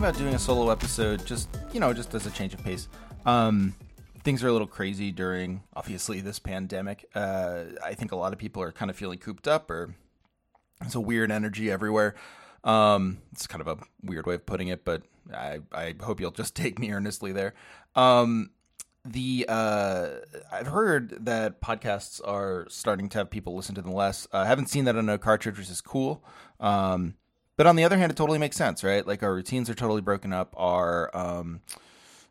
About doing a solo episode, just you know, just as a change of pace. Um, things are a little crazy during, obviously, this pandemic. Uh, I think a lot of people are kind of feeling cooped up, or it's a weird energy everywhere. Um, it's kind of a weird way of putting it, but I I hope you'll just take me earnestly there. Um, the uh, I've heard that podcasts are starting to have people listen to them less. I haven't seen that on No Cartridge, which is cool. Um, but on the other hand, it totally makes sense, right? Like our routines are totally broken up. Our, um,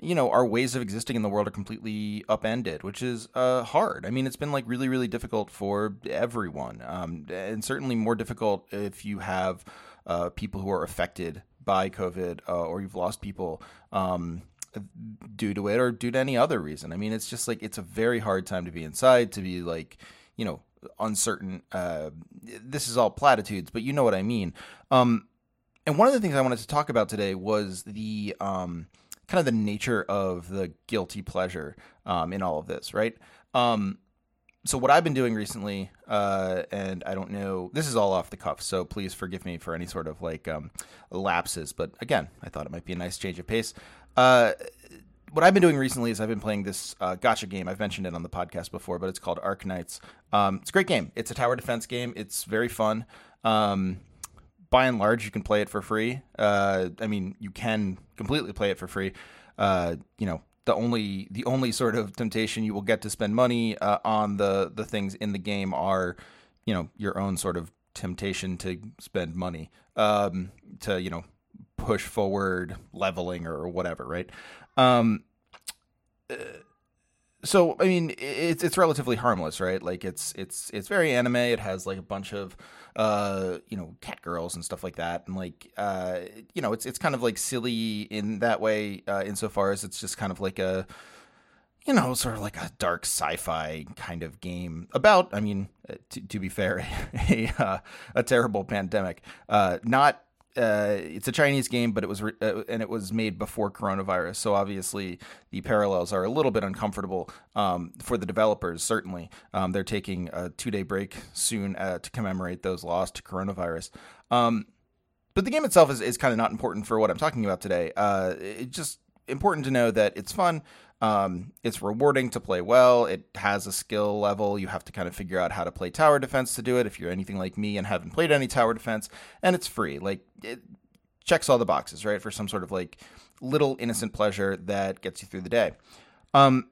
you know, our ways of existing in the world are completely upended, which is uh, hard. I mean, it's been like really, really difficult for everyone, um, and certainly more difficult if you have uh, people who are affected by COVID uh, or you've lost people. Um, due to it or due to any other reason. I mean, it's just like it's a very hard time to be inside, to be like, you know, uncertain. Uh, this is all platitudes, but you know what I mean. Um, and one of the things I wanted to talk about today was the um, kind of the nature of the guilty pleasure um, in all of this, right? Um, so what I've been doing recently, uh, and I don't know, this is all off the cuff, so please forgive me for any sort of like um, lapses. But again, I thought it might be a nice change of pace. Uh, what I've been doing recently is I've been playing this uh, gacha game. I've mentioned it on the podcast before, but it's called Arknights. Um, it's a great game. It's a tower defense game. It's very fun. Um, by and large, you can play it for free. Uh, I mean, you can completely play it for free. Uh, you know, the only the only sort of temptation you will get to spend money uh, on the the things in the game are, you know, your own sort of temptation to spend money um, to you know push forward leveling or whatever, right? Um, so I mean, it's it's relatively harmless, right? Like it's it's it's very anime. It has like a bunch of uh you know cat girls and stuff like that, and like uh you know it's it's kind of like silly in that way, uh, insofar as it's just kind of like a you know sort of like a dark sci-fi kind of game about. I mean, to, to be fair, a a, uh, a terrible pandemic, uh, not uh, it's a Chinese game, but it was re- uh, and it was made before coronavirus. So obviously the parallels are a little bit uncomfortable um, for the developers. Certainly, um, they're taking a two day break soon uh, to commemorate those lost to coronavirus. Um, but the game itself is, is kind of not important for what I'm talking about today. Uh, it's just important to know that it's fun. Um, it's rewarding to play well. It has a skill level. You have to kind of figure out how to play tower defense to do it if you're anything like me and haven't played any tower defense. And it's free. Like, it checks all the boxes, right? For some sort of like little innocent pleasure that gets you through the day. Um,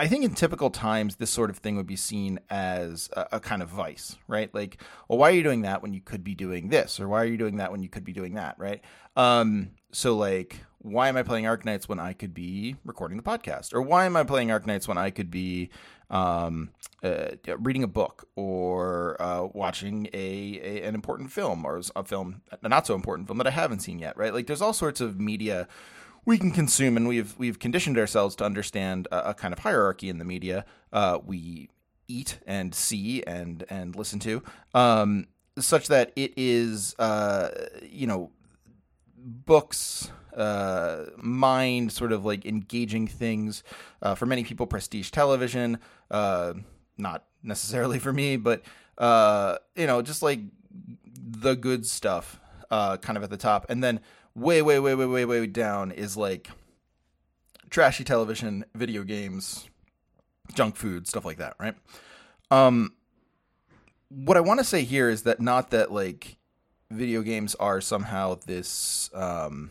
I think in typical times, this sort of thing would be seen as a, a, kind of vice, right? Like, well, why are you doing that when you could be doing this? Or why are you doing that when you could be doing that, right? Um, so, like, why am I playing Arknights when I could be recording the podcast? Or why am I playing Arknights when I could be um, uh, reading a book or uh, watching a, a, an important film or a film, a not so important film that I haven't seen yet, right? Like there's all sorts of media we can consume, and we've we've conditioned ourselves to understand a, a kind of hierarchy in the media. Uh, we eat and see and and listen to, um, such that it is uh, you know books, uh, mind, sort of like engaging things. Uh, for many people, prestige television, uh, not necessarily for me, but uh, you know, just like the good stuff, kind of at the top, and then way, way, way, way, way, way down is like trashy television, video games, junk food, stuff like that, right? Um, what I want to say here is that not that like video games are somehow this um,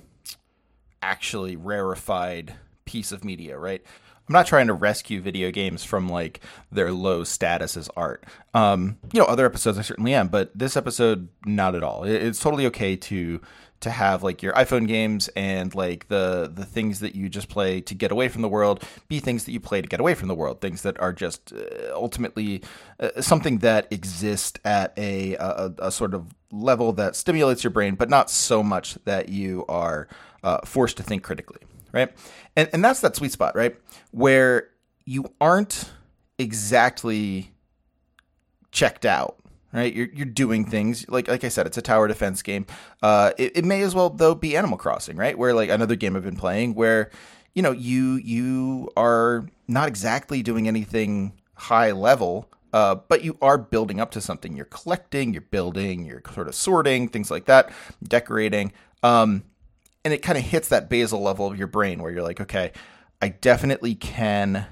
actually rarefied piece of media, right? I'm not trying to rescue video games from like their low status as art. Um, you know, other episodes I certainly am, but this episode not at all. It's totally okay to to have like your iPhone games and like the the things that you just play to get away from the world be things that you play to get away from the world, things that are just uh, ultimately uh, something that exists at a, a, a sort of level that stimulates your brain, but not so much that you are uh, forced to think critically, right? And and that's that sweet spot, right, where you aren't exactly checked out right? You're you're doing things like like I said, it's a tower defense game. Uh, it, it may as well though be Animal Crossing, right? Where like another game I've been playing where you know you you are not exactly doing anything high level. Uh, but you are building up to something. You're collecting, you're building, you're sort of sorting, things like that, decorating. Um, and it kind of hits that basal level of your brain where you're like, okay, I definitely can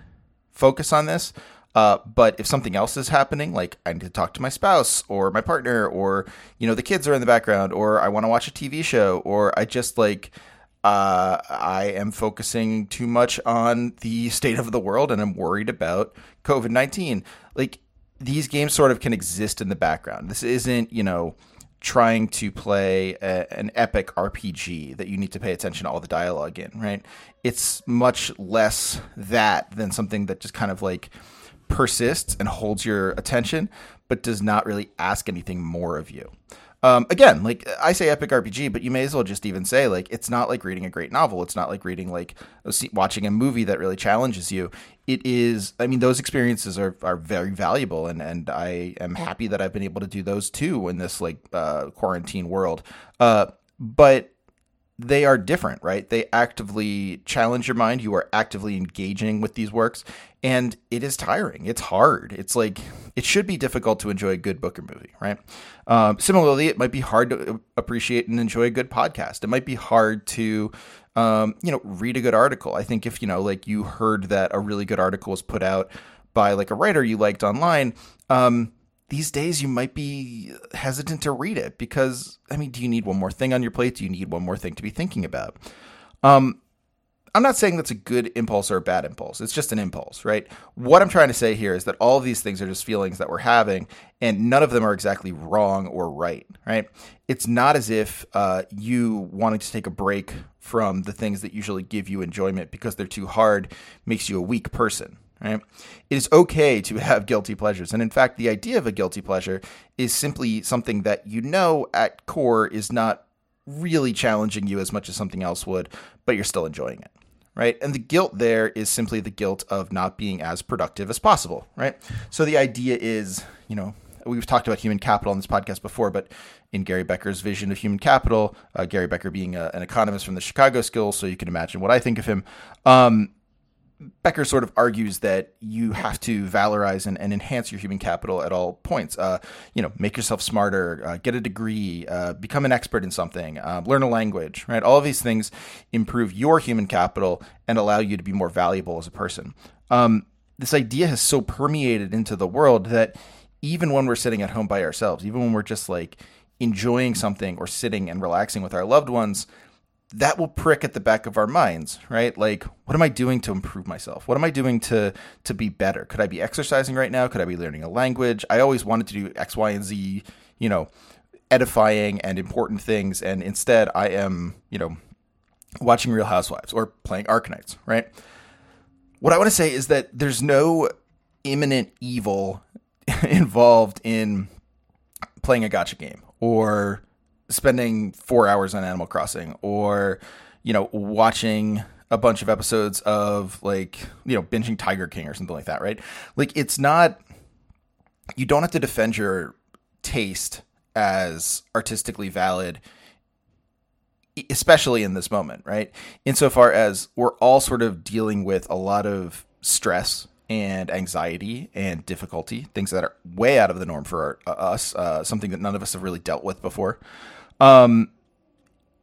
focus on this. Uh, but if something else is happening, like I need to talk to my spouse or my partner, or you know the kids are in the background, or I want to watch a TV show, or I just like uh, I am focusing too much on the state of the world and I'm worried about COVID nineteen. Like these games sort of can exist in the background. This isn't you know trying to play a, an epic RPG that you need to pay attention to all the dialogue in, right? It's much less that than something that just kind of like persists and holds your attention, but does not really ask anything more of you. Um, again, like I say epic RPG, but you may as well just even say like it's not like reading a great novel. It's not like reading like watching a movie that really challenges you. It is. I mean, those experiences are are very valuable, and and I am happy that I've been able to do those too in this like uh, quarantine world. Uh, but they are different, right? They actively challenge your mind. You are actively engaging with these works, and it is tiring. It's hard. It's like it should be difficult to enjoy a good book or movie, right? Um, similarly, it might be hard to appreciate and enjoy a good podcast. It might be hard to, um, you know, read a good article. I think if you know, like you heard that a really good article was put out by like a writer you liked online. Um, these days you might be hesitant to read it because I mean, do you need one more thing on your plate? Do you need one more thing to be thinking about? Um, I'm not saying that's a good impulse or a bad impulse. It's just an impulse, right? What I'm trying to say here is that all of these things are just feelings that we're having, and none of them are exactly wrong or right, right? It's not as if uh, you wanting to take a break from the things that usually give you enjoyment because they're too hard makes you a weak person, right? It is okay to have guilty pleasures. And in fact, the idea of a guilty pleasure is simply something that you know at core is not really challenging you as much as something else would, but you're still enjoying it. Right. And the guilt there is simply the guilt of not being as productive as possible. Right. So the idea is, you know, we've talked about human capital on this podcast before, but in Gary Becker's vision of human capital, uh, Gary Becker being a, an economist from the Chicago School, so you can imagine what I think of him. Um, Becker sort of argues that you have to valorize and, and enhance your human capital at all points. Uh, you know, make yourself smarter, uh, get a degree, uh, become an expert in something, uh, learn a language, right? All of these things improve your human capital and allow you to be more valuable as a person. Um, this idea has so permeated into the world that even when we're sitting at home by ourselves, even when we're just like enjoying something or sitting and relaxing with our loved ones, that will prick at the back of our minds, right? Like, what am I doing to improve myself? What am I doing to to be better? Could I be exercising right now? Could I be learning a language? I always wanted to do X, Y, and Z, you know, edifying and important things, and instead I am, you know, watching Real Housewives or playing Arknights, right? What I want to say is that there's no imminent evil involved in playing a gacha game or spending four hours on Animal Crossing or, you know, watching a bunch of episodes of like, you know, binging Tiger King or something like that, right? Like, it's not, you don't have to defend your taste as artistically valid especially in this moment, right? Insofar as we're all sort of dealing with a lot of stress and anxiety and difficulty, things that are way out of the norm for our, uh, us, uh, something that none of us have really dealt with before. Um,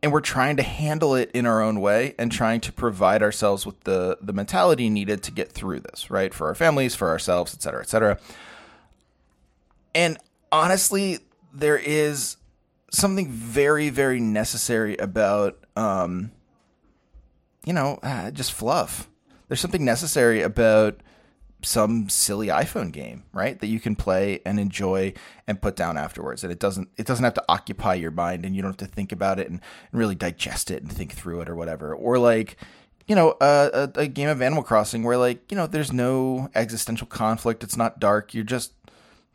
and we're trying to handle it in our own way and trying to provide ourselves with the the mentality needed to get through this, right? For our families, for ourselves, et cetera, et cetera. And honestly, there is something very, very necessary about, um, you know, uh, just fluff. There's something necessary about some silly iPhone game, right? That you can play and enjoy and put down afterwards. And it doesn't it doesn't have to occupy your mind and you don't have to think about it and, and really digest it and think through it or whatever. Or like, you know, a, a, a game of Animal Crossing where like, you know, there's no existential conflict. It's not dark. You're just,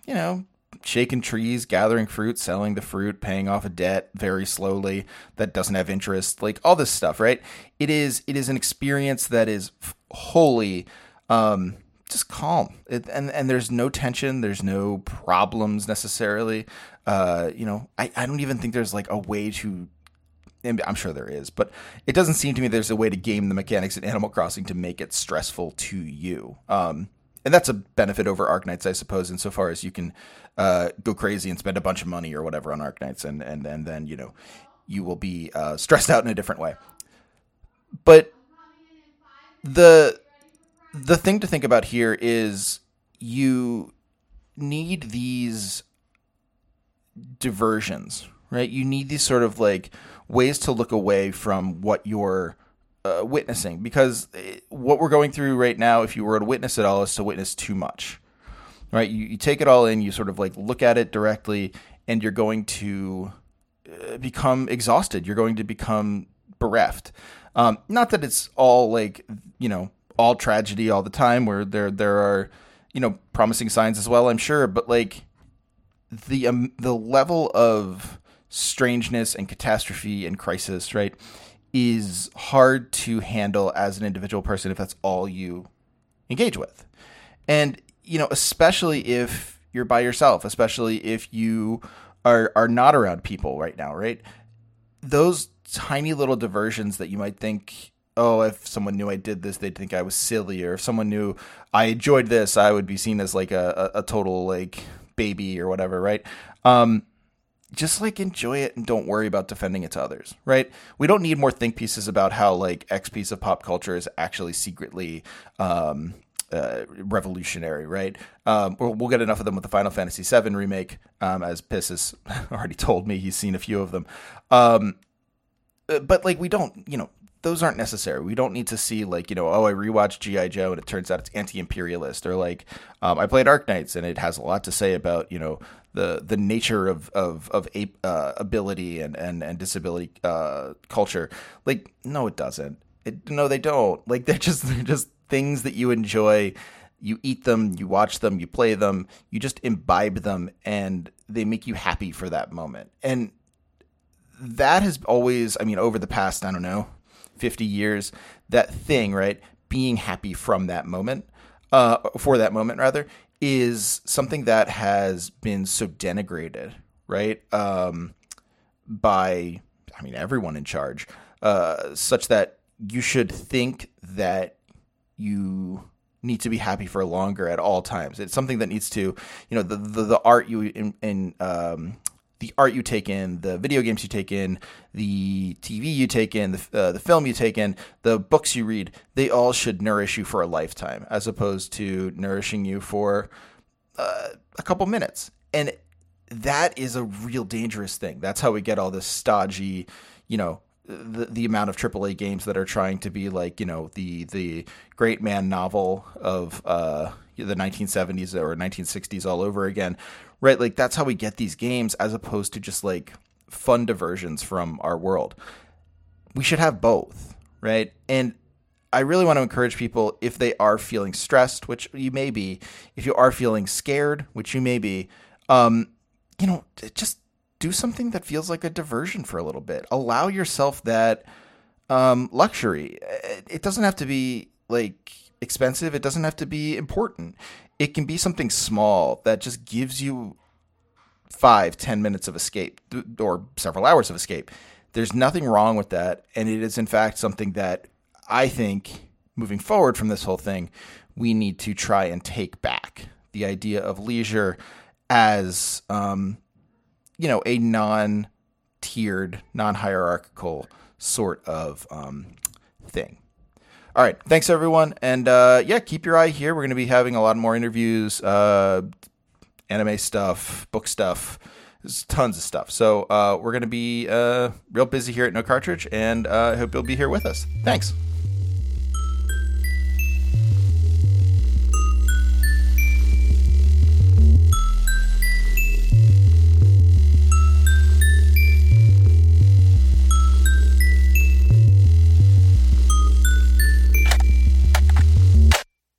you know, shaking trees, gathering fruit, selling the fruit, paying off a debt very slowly that doesn't have interest, like all this stuff, right? It is it is an experience that is wholly um, just calm, it, and and there's no tension, there's no problems necessarily. Uh, you know, I I don't even think there's like a way to. I'm sure there is, but it doesn't seem to me there's a way to game the mechanics in Animal Crossing to make it stressful to you. Um, and that's a benefit over Arknights, I suppose, insofar as you can uh, go crazy and spend a bunch of money or whatever on Arknights, and and and then you know you will be uh, stressed out in a different way. But the the thing to think about here is you need these diversions, right? You need these sort of like ways to look away from what you're uh, witnessing because eh, what we're going through right now, if you were to witness it all, is to witness too much, right? You, you take it all in, you sort of like look at it directly, and you're going to uh, become exhausted. You're going to become bereft. Um, not that it's all like you know all tragedy all the time, where there there are you know promising signs as well. I'm sure, but like the um, the level of strangeness and catastrophe and crisis, right? is hard to handle as an individual person if that's all you engage with. And, you know, especially if you're by yourself, especially if you are are not around people right now, right? Those tiny little diversions that you might think, oh, if someone knew I did this, they'd think I was silly, or if someone knew I enjoyed this, I would be seen as like a, a, a total like baby or whatever, right? Um, just like enjoy it and don't worry about defending it to others, right? We don't need more think pieces about how like X piece of pop culture is actually secretly um, uh, revolutionary, right? Um, we'll, get enough of them with the Final Fantasy VII remake, um, as Piss has already told me he's seen a few of them. Um, uh, but like we don't, you know, those aren't necessary. We don't need to see like you know, oh, I rewatched GI Joe and it turns out it's anti-imperialist, or like um, I played Arknights and it has a lot to say about you know the the nature of of of uh, ability and and and disability uh, culture. Like, no, it doesn't. It, no, they don't. Like, they're just they're just things that you enjoy. You eat them, you watch them, you play them, you just imbibe them, and they make you happy for that moment. And that has always, I mean, over the past, I don't know, 50 years, that thing, right? Being happy from that moment, uh, for that moment, rather, is something that has been so denigrated, right? Um, by, I mean, everyone in charge, uh, such that you should think that you need to be happy for longer at all times. It's something that needs to, you know, the the, the art you in, in um, the art you take in, the video games you take in, the TV you take in, the, uh, the film you take in, the books you read, they all should nourish you for a lifetime as opposed to nourishing you for uh, a couple minutes. And that is a real dangerous thing. That's how we get all this stodgy, you know, the, the amount of AAA games that are trying to be like, you know, the the great man novel of uh, the 1970s or 1960s all over again, right? Like that's how we get these games as opposed to just like fun diversions from our world. We should have both, right? And I really want to encourage people if they are feeling stressed, which you may be, if you are feeling scared, which you may be, um, you know, just do something that feels like a diversion for a little bit. Allow yourself that um, luxury. It doesn't have to be like expensive. It doesn't have to be important it can be something small that just gives you five, ten minutes of escape or several hours of escape. There's nothing wrong with that. And it is, in fact, something that I think moving forward from this whole thing, we need to try and take back the idea of leisure as, um, you know, a non tiered, non hierarchical sort of um, thing. All right. Thanks, everyone. And uh, yeah, keep your eye here. We're going to be having a lot more interviews, uh, anime stuff, book stuff. Tons of stuff. So uh, we're going to be uh, real busy here at No Cartridge, and uh, I hope you'll be here with us. Thanks.